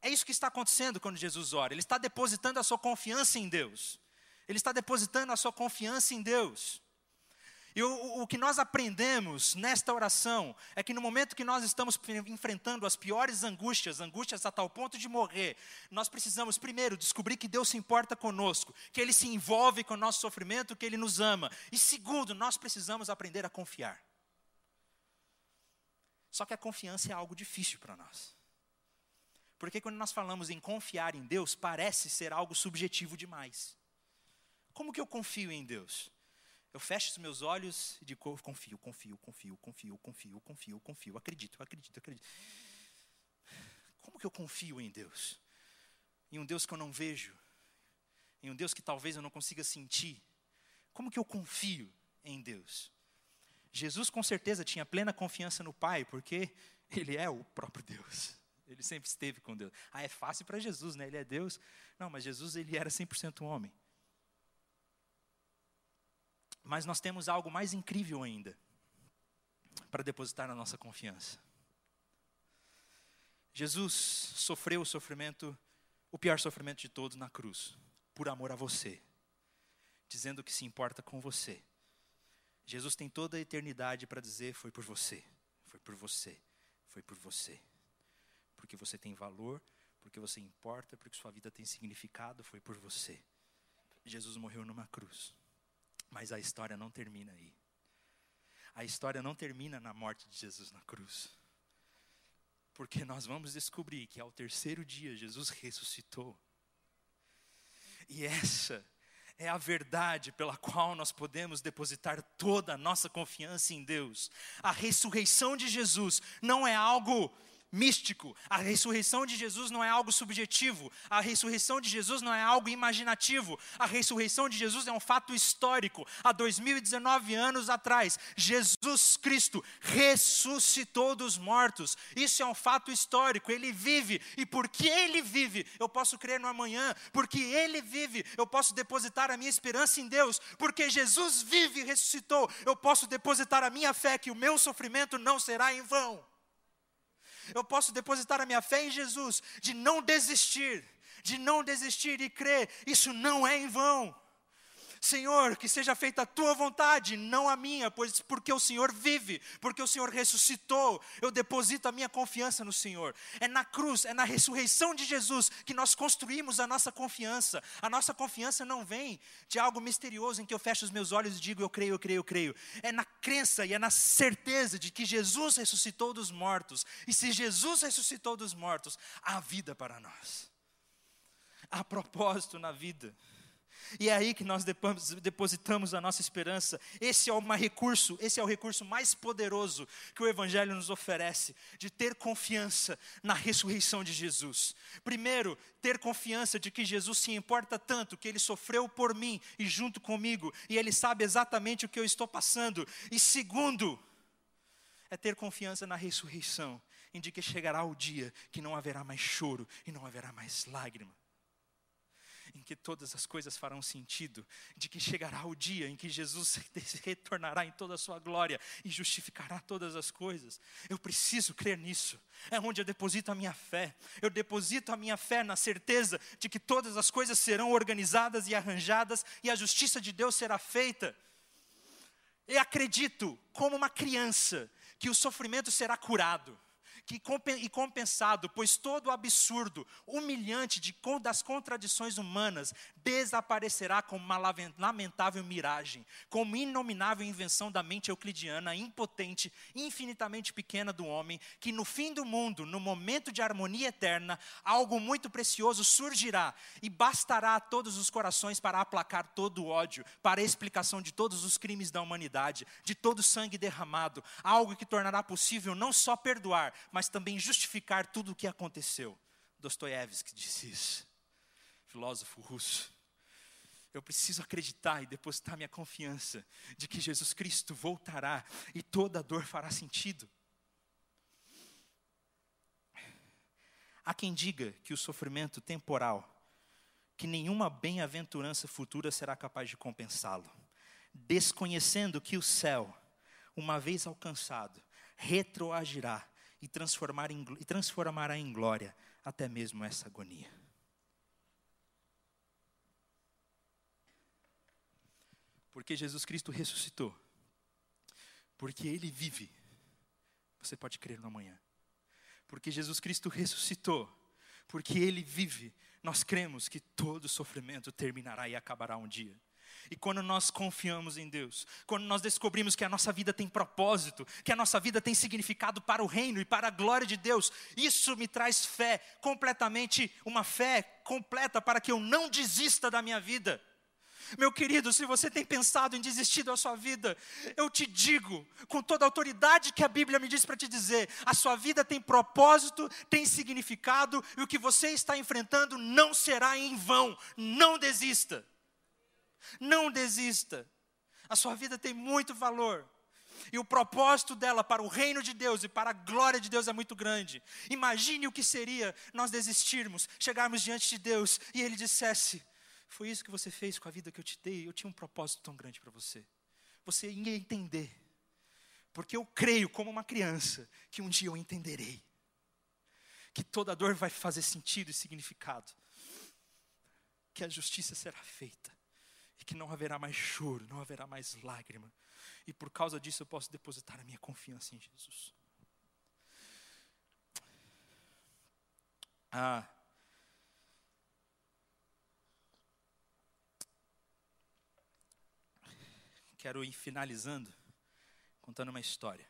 É isso que está acontecendo quando Jesus ora. Ele está depositando a sua confiança em Deus. Ele está depositando a sua confiança em Deus. E o, o, que nós aprendemos nesta oração é que no momento que nós estamos enfrentando as piores angústias, angústias a tal ponto de morrer, nós precisamos, primeiro, descobrir que Deus se importa conosco, que Ele se envolve com o nosso sofrimento, que Ele nos ama. E segundo, nós precisamos aprender a confiar. Só que a confiança é algo difícil para nós. Porque quando nós falamos em confiar em Deus, parece ser algo subjetivo demais. Como que eu confio em Deus? Eu fecho os meus olhos e digo, confio, confio, confio, confio, confio, confio, confio, acredito, acredito, acredito. Como que eu confio em Deus? Em um Deus que eu não vejo, em um Deus que talvez eu não consiga sentir, como que eu confio em Deus? Jesus com certeza tinha plena confiança no Pai, porque Ele é o próprio Deus. Ele sempre esteve com Deus. Ah, é fácil para Jesus, né? Ele é Deus. Não, mas Jesus ele era 100% homem. Mas nós temos algo mais incrível ainda para depositar na nossa confiança. Jesus sofreu o sofrimento, o pior sofrimento de todos na cruz, por amor a você, dizendo que se importa com você. Jesus tem toda a eternidade para dizer: foi por você, foi por você, foi por você. Porque você tem valor, porque você importa, porque sua vida tem significado, foi por você. Jesus morreu numa cruz. Mas a história não termina aí. A história não termina na morte de Jesus na cruz. Porque nós vamos descobrir que ao terceiro dia Jesus ressuscitou. E essa é a verdade pela qual nós podemos depositar toda a nossa confiança em Deus. A ressurreição de Jesus não é algo místico. A ressurreição de Jesus não é algo subjetivo. A ressurreição de Jesus não é algo imaginativo. A ressurreição de Jesus é um fato histórico. Há 2019 anos atrás, Jesus Cristo ressuscitou dos mortos. Isso é um fato histórico. Ele vive e porque ele vive, eu posso crer no amanhã. Porque ele vive, eu posso depositar a minha esperança em Deus. Porque Jesus vive e ressuscitou, eu posso depositar a minha fé que o meu sofrimento não será em vão eu posso depositar a minha fé em Jesus, de não desistir, de não desistir e crer, isso não é em vão. Senhor, que seja feita a tua vontade, não a minha, pois porque o Senhor vive, porque o Senhor ressuscitou, eu deposito a minha confiança no Senhor. É na cruz, é na ressurreição de Jesus que nós construímos a nossa confiança. A nossa confiança não vem de algo misterioso em que eu fecho os meus olhos e digo eu creio, eu creio, eu creio. É na crença e é na certeza de que Jesus ressuscitou dos mortos. E se Jesus ressuscitou dos mortos, há vida para nós. Há propósito na vida. E é aí que nós depositamos a nossa esperança. Esse é o recurso, esse é o recurso mais poderoso que o evangelho nos oferece, de ter confiança na ressurreição de Jesus. Primeiro, ter confiança de que Jesus se importa tanto que ele sofreu por mim e junto comigo, e ele sabe exatamente o que eu estou passando. E segundo, é ter confiança na ressurreição, em que chegará o dia que não haverá mais choro e não haverá mais lágrima em que todas as coisas farão sentido, de que chegará o dia em que Jesus retornará em toda a sua glória e justificará todas as coisas. Eu preciso crer nisso. É onde eu deposito a minha fé. Eu deposito a minha fé na certeza de que todas as coisas serão organizadas e arranjadas e a justiça de Deus será feita. E acredito, como uma criança, que o sofrimento será curado que, e compensado, pois todo o absurdo, humilhante de, das contradições humanas desaparecerá como uma lamentável miragem, como inominável invenção da mente euclidiana, impotente, infinitamente pequena do homem, que no fim do mundo, no momento de harmonia eterna, algo muito precioso surgirá e bastará a todos os corações para aplacar todo o ódio, para a explicação de todos os crimes da humanidade, de todo o sangue derramado, algo que tornará possível não só perdoar, mas também justificar tudo o que aconteceu. Dostoiévski disse isso, filósofo russo. Eu preciso acreditar e depositar minha confiança de que Jesus Cristo voltará e toda dor fará sentido. Há quem diga que o sofrimento temporal, que nenhuma bem-aventurança futura será capaz de compensá-lo, desconhecendo que o céu, uma vez alcançado, retroagirá e, transformar em, e transformará em glória até mesmo essa agonia. Porque Jesus Cristo ressuscitou. Porque Ele vive. Você pode crer no amanhã. Porque Jesus Cristo ressuscitou. Porque Ele vive. Nós cremos que todo sofrimento terminará e acabará um dia. E quando nós confiamos em Deus, quando nós descobrimos que a nossa vida tem propósito, que a nossa vida tem significado para o reino e para a glória de Deus, isso me traz fé, completamente, uma fé completa para que eu não desista da minha vida. Meu querido, se você tem pensado em desistir da sua vida, eu te digo, com toda a autoridade que a Bíblia me diz para te dizer, a sua vida tem propósito, tem significado, e o que você está enfrentando não será em vão. Não desista. Não desista. A sua vida tem muito valor. E o propósito dela para o reino de Deus e para a glória de Deus é muito grande. Imagine o que seria nós desistirmos, chegarmos diante de Deus e Ele dissesse: Foi isso que você fez com a vida que eu te dei, eu tinha um propósito tão grande para você. Você ia entender, porque eu creio, como uma criança, que um dia eu entenderei, que toda dor vai fazer sentido e significado, que a justiça será feita e que não haverá mais choro, não haverá mais lágrima. E por causa disso eu posso depositar a minha confiança em Jesus. Ah. Quero ir finalizando contando uma história.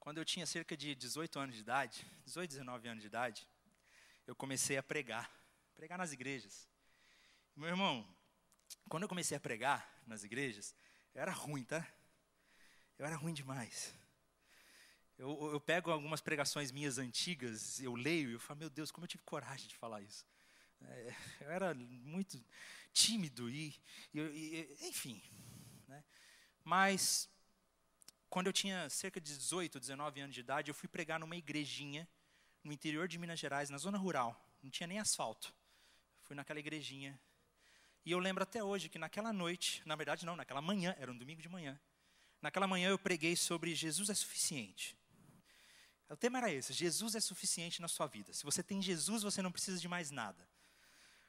Quando eu tinha cerca de 18 anos de idade, 18, 19 anos de idade, eu comecei a pregar, pregar nas igrejas. Meu irmão, quando eu comecei a pregar nas igrejas, eu era ruim, tá? Eu era ruim demais. Eu, eu pego algumas pregações minhas antigas, eu leio e eu falo, meu Deus, como eu tive coragem de falar isso. É, eu era muito tímido e, e, e enfim. Né? Mas, quando eu tinha cerca de 18, 19 anos de idade, eu fui pregar numa igrejinha no interior de Minas Gerais, na zona rural. Não tinha nem asfalto. Fui naquela igrejinha e eu lembro até hoje que naquela noite, na verdade não, naquela manhã, era um domingo de manhã. Naquela manhã eu preguei sobre Jesus é suficiente. O tema era esse: Jesus é suficiente na sua vida. Se você tem Jesus, você não precisa de mais nada.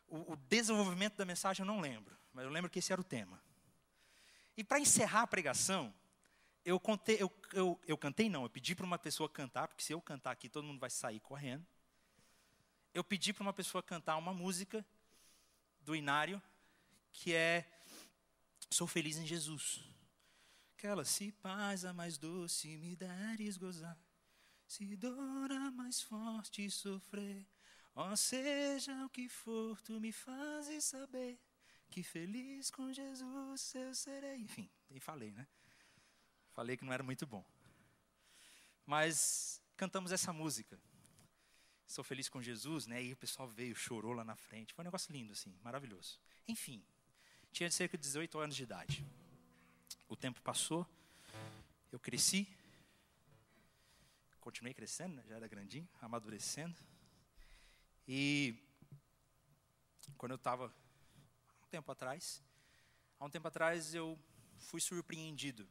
O, o desenvolvimento da mensagem eu não lembro, mas eu lembro que esse era o tema. E para encerrar a pregação, eu, contei, eu, eu, eu cantei, não, eu pedi para uma pessoa cantar, porque se eu cantar aqui, todo mundo vai sair correndo. Eu pedi para uma pessoa cantar uma música do Inário, que é Sou feliz em Jesus. Aquela, se paz a mais doce me deres gozar, se dor a mais forte sofrer, ó seja o que for, tu me fazes saber que feliz com Jesus eu serei. Enfim, e falei, né? Falei que não era muito bom. Mas cantamos essa música. Sou feliz com Jesus, né? E o pessoal veio, chorou lá na frente. Foi um negócio lindo, assim, maravilhoso. Enfim, tinha cerca de 18 anos de idade. O tempo passou, eu cresci, continuei crescendo, né? já era grandinho, amadurecendo. E quando eu estava um tempo atrás, há um tempo atrás eu fui surpreendido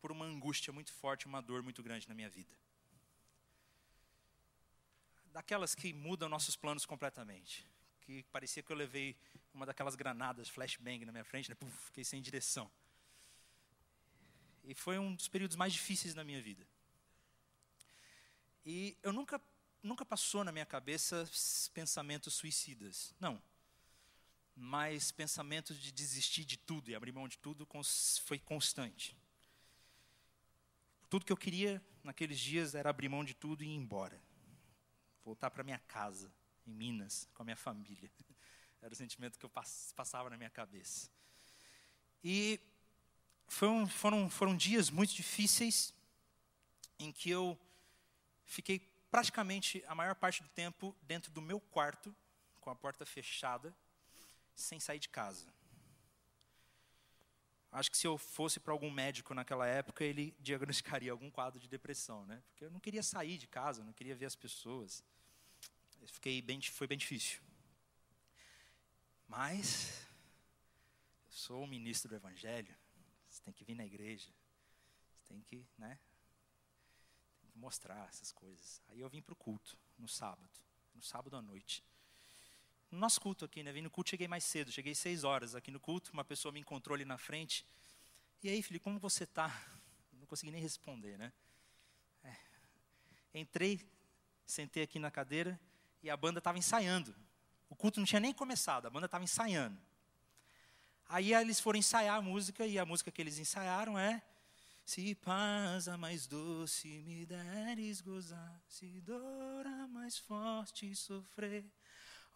por uma angústia muito forte, uma dor muito grande na minha vida. Daquelas que mudam nossos planos completamente. Que parecia que eu levei uma daquelas granadas flashbang na minha frente, né? Puf, fiquei sem direção. E foi um dos períodos mais difíceis na minha vida. E eu nunca, nunca passou na minha cabeça pensamentos suicidas. Não. Mas pensamentos de desistir de tudo e abrir mão de tudo foi constante. Tudo que eu queria naqueles dias era abrir mão de tudo e ir embora. Voltar para minha casa, em Minas, com a minha família. Era o sentimento que eu passava na minha cabeça. E foram, foram, foram dias muito difíceis em que eu fiquei praticamente a maior parte do tempo dentro do meu quarto, com a porta fechada, sem sair de casa. Acho que se eu fosse para algum médico naquela época, ele diagnosticaria algum quadro de depressão, né? Porque eu não queria sair de casa, não queria ver as pessoas. Fiquei bem, foi bem difícil. Mas, eu sou o ministro do Evangelho, você tem que vir na igreja, você tem que, né, tem que mostrar essas coisas. Aí eu vim para o culto, no sábado, no sábado à noite. No nosso culto aqui, né, vim no culto, cheguei mais cedo, cheguei seis horas aqui no culto, uma pessoa me encontrou ali na frente. E aí, filho, como você está? Não consegui nem responder, né? É. Entrei, sentei aqui na cadeira e a banda estava ensaiando. O culto não tinha nem começado, a banda estava ensaiando. Aí eles foram ensaiar a música, e a música que eles ensaiaram é Se paz a mais doce me deres gozar, se dor a mais forte sofrer,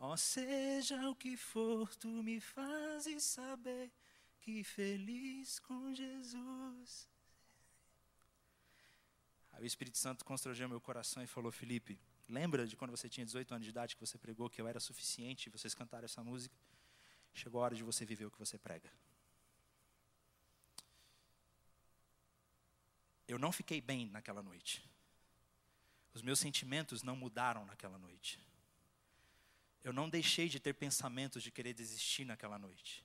Ó, seja o que for, tu me fazes saber que feliz com Jesus. Aí o Espírito Santo constrangeu meu coração e falou: Felipe, lembra de quando você tinha 18 anos de idade que você pregou que eu era suficiente e vocês cantaram essa música? Chegou a hora de você viver o que você prega. Eu não fiquei bem naquela noite. Os meus sentimentos não mudaram naquela noite. Eu não deixei de ter pensamentos de querer desistir naquela noite.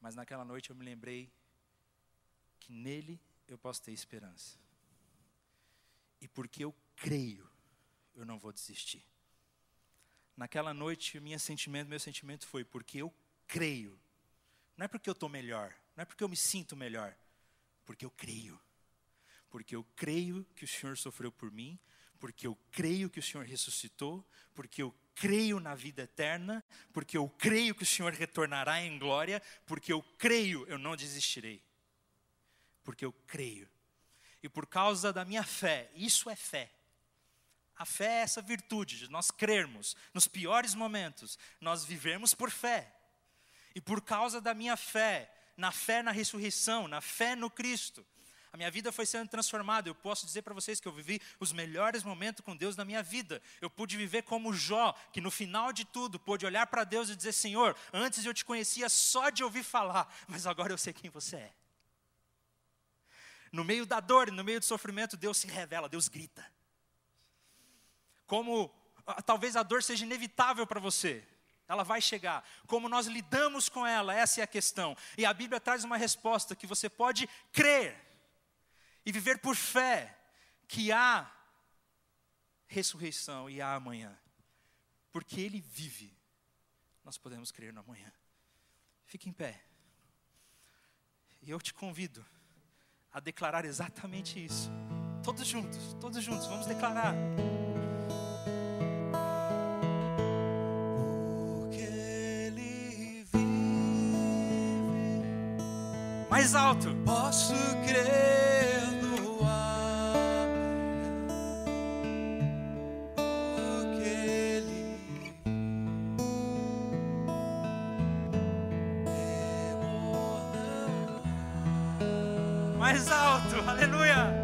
Mas naquela noite eu me lembrei que nele eu posso ter esperança. E porque eu creio, eu não vou desistir. Naquela noite, minha sentimento, meu sentimento foi porque eu creio. Não é porque eu estou melhor, não é porque eu me sinto melhor, porque eu creio. Porque eu creio que o Senhor sofreu por mim, porque eu creio que o Senhor ressuscitou, porque eu creio na vida eterna, porque eu creio que o Senhor retornará em glória, porque eu creio, eu não desistirei. Porque eu creio. E por causa da minha fé, isso é fé. A fé é essa virtude de nós crermos nos piores momentos, nós vivemos por fé. E por causa da minha fé, na fé na ressurreição, na fé no Cristo, a minha vida foi sendo transformada. Eu posso dizer para vocês que eu vivi os melhores momentos com Deus na minha vida. Eu pude viver como Jó, que no final de tudo pôde olhar para Deus e dizer: Senhor, antes eu te conhecia só de ouvir falar, mas agora eu sei quem você é. No meio da dor, no meio do sofrimento, Deus se revela, Deus grita. Como ah, talvez a dor seja inevitável para você, ela vai chegar. Como nós lidamos com ela, essa é a questão. E a Bíblia traz uma resposta que você pode crer e viver por fé que há ressurreição e há amanhã. Porque Ele vive, nós podemos crer no amanhã. Fique em pé. E eu te convido a declarar exatamente isso. Todos juntos, todos juntos, vamos declarar. Mais alto.
Posso crer.
uma vez, mais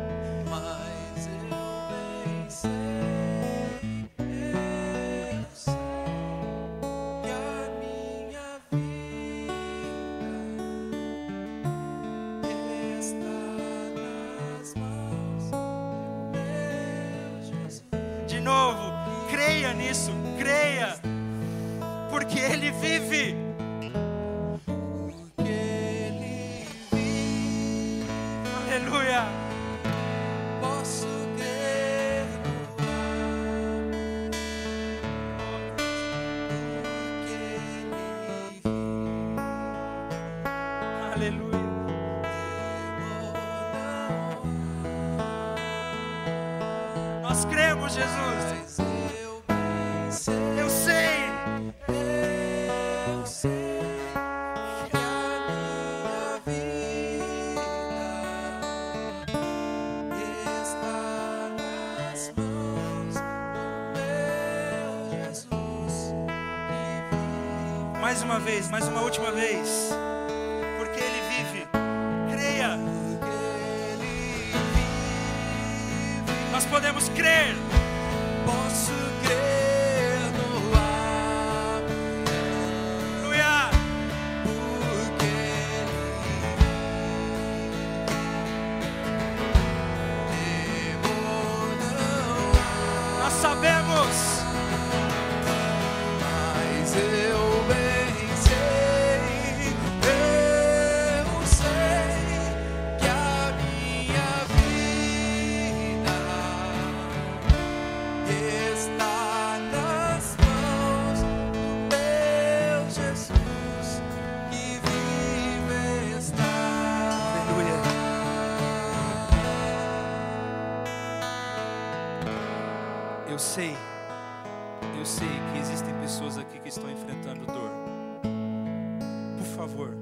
uma última vez.
Sei, eu sei que
existem pessoas aqui que estão enfrentando dor. Por favor,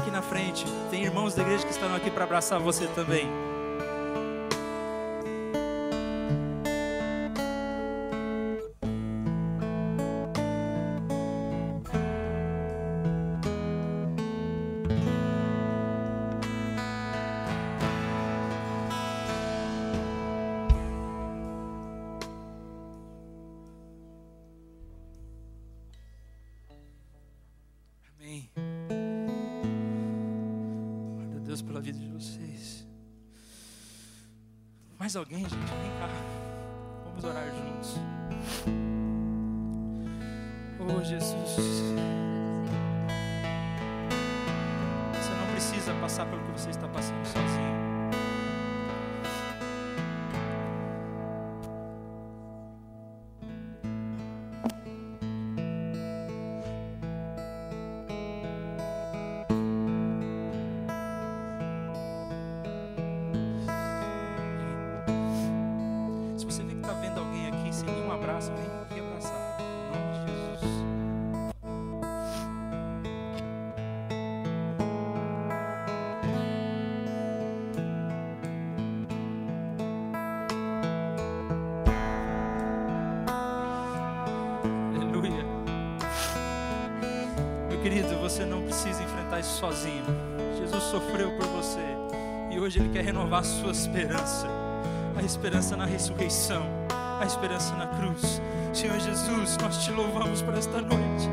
aqui na frente. Tem irmãos da igreja que estão aqui para abraçar você também. Mais alguém, gente? Aqui sem nenhum abraço, vem aqui abraçar. Em nome de Jesus. Aleluia. Meu querido, você não precisa enfrentar isso sozinho. Jesus sofreu por você e hoje Ele quer renovar a sua esperança a esperança na ressurreição, a esperança na cruz. Senhor Jesus, nós te louvamos por esta noite.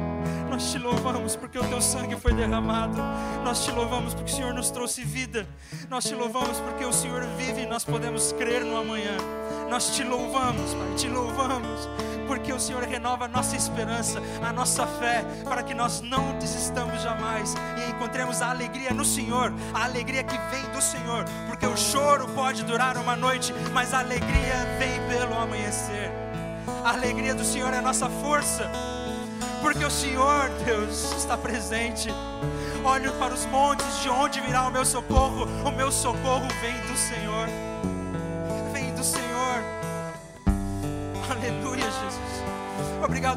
Nós te louvamos porque o teu sangue foi derramado. Nós te louvamos porque o Senhor nos trouxe vida. Nós te louvamos porque o Senhor vive e nós podemos crer no amanhã. Nós te louvamos, Pai, te louvamos porque o Senhor renova a nossa esperança, a nossa fé, para que nós não desistamos jamais e encontremos a alegria no Senhor, a alegria que vem do Senhor, porque o choro pode durar uma noite, mas a alegria vem pelo amanhecer. A alegria do Senhor é a nossa força, porque o Senhor, Deus, está presente. Olho para os montes, de onde virá o meu socorro? O meu socorro vem do Senhor.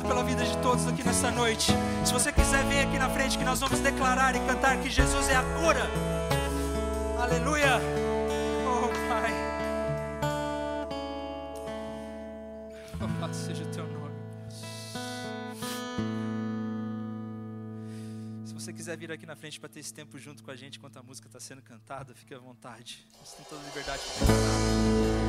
Obrigado pela vida de todos aqui nessa noite. Se você quiser vir aqui na frente, que nós vamos declarar e cantar que Jesus é a cura. Aleluia. Oh, Pai. Louvado seja o teu nome. Se você quiser vir aqui na frente para ter esse tempo junto com a gente enquanto a música está sendo cantada, fique à vontade. Você tem toda a liberdade para cantar.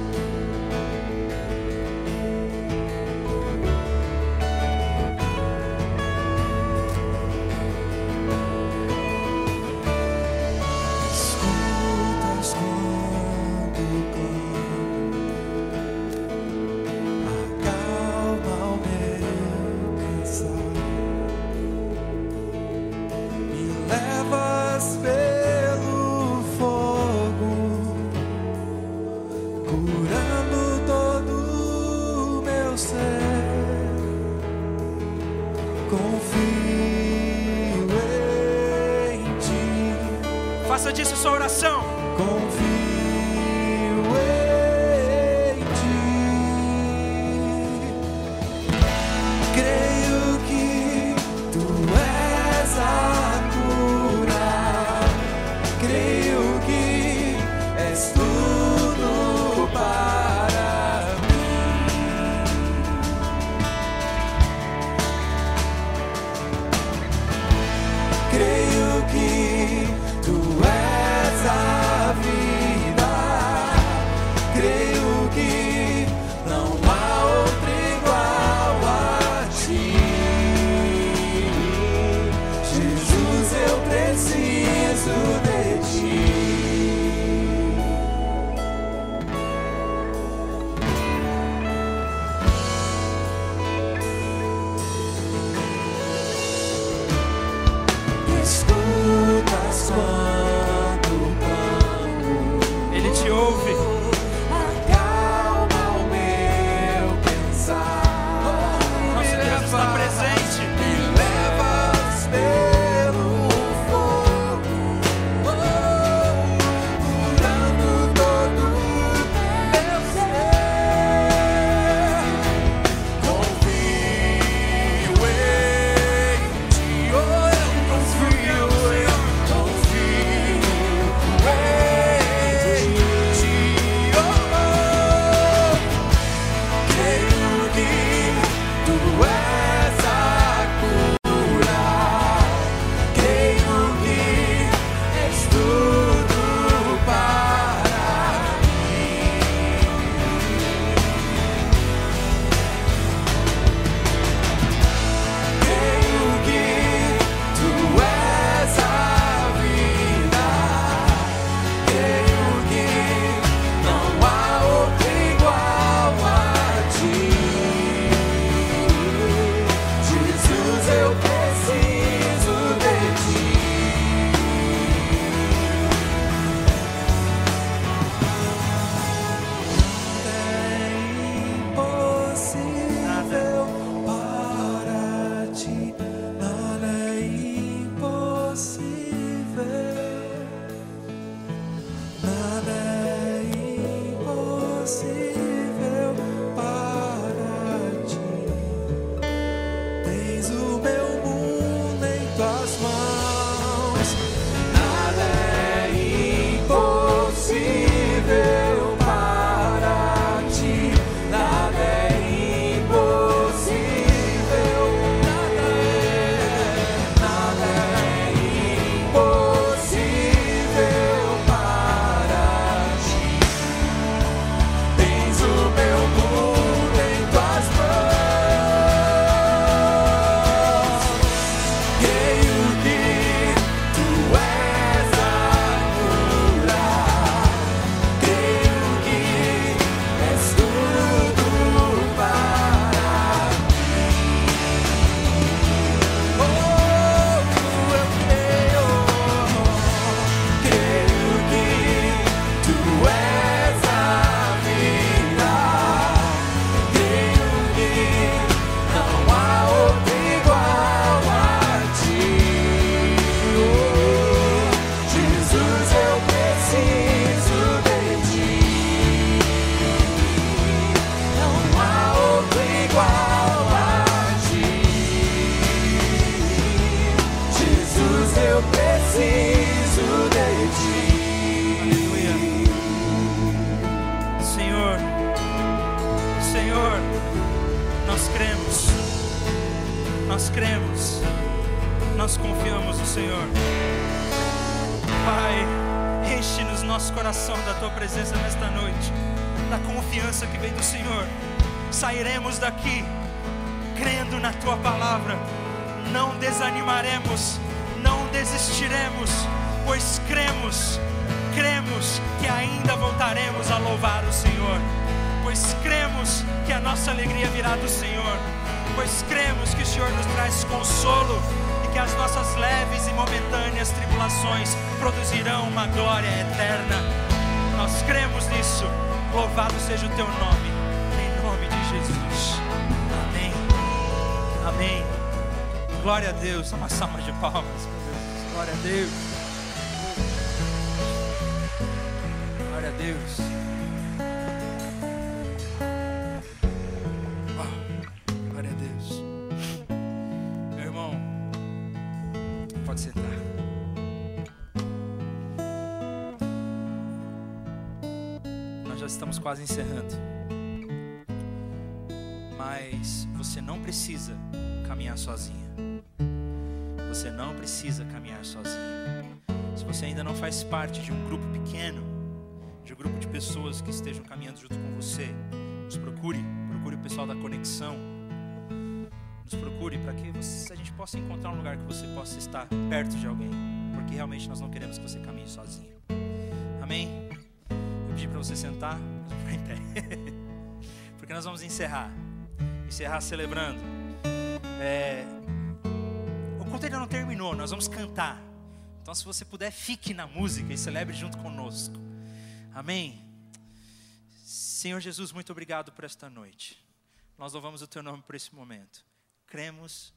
Disso pode sentar. Nós já estamos quase encerrando. Mas você não precisa caminhar sozinha. Você não precisa caminhar sozinha. Se você ainda não faz parte de um grupo pequeno, de um grupo de pessoas que estejam caminhando junto com você, nos procure, procure o pessoal da conexão. Nos procure para que você- a gente possa encontrar um lugar que você possa estar perto de alguém, porque realmente nós não queremos que você caminhe sozinho. Amém? Eu pedi para você sentar, ficar em pé. porque nós vamos encerrar. Encerrar celebrando. É, O culto ainda não terminou, nós vamos cantar. Então, se você puder, fique na música e celebre junto conosco. Amém? Senhor Jesus, muito obrigado por esta noite. Nós louvamos o Teu nome por esse momento. Cremos,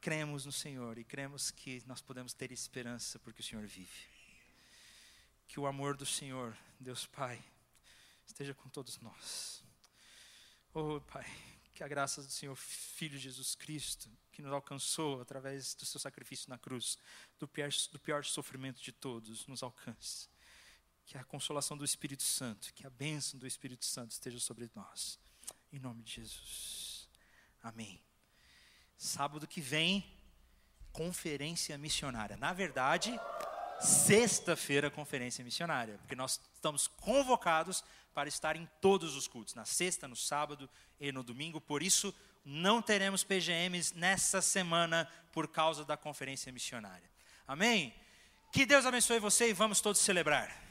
cremos no Senhor e cremos que nós podemos ter esperança porque o Senhor vive. Que o amor do Senhor, Deus Pai, esteja com todos nós. Oh, Pai, que a graça do Senhor Filho Jesus Cristo, que nos alcançou através do seu sacrifício na cruz, do pior, do pior sofrimento de todos, nos alcance. Que a consolação do Espírito Santo, que a bênção do Espírito Santo esteja sobre nós. Em nome de Jesus. Amém. Sábado que vem, conferência missionária. Na verdade, sexta-feira, conferência missionária, porque nós estamos convocados para estar em todos os cultos, na sexta, no sábado e no domingo. Por isso, não teremos PGMs nessa semana por causa da conferência missionária. Amém? Que Deus abençoe você e vamos todos celebrar.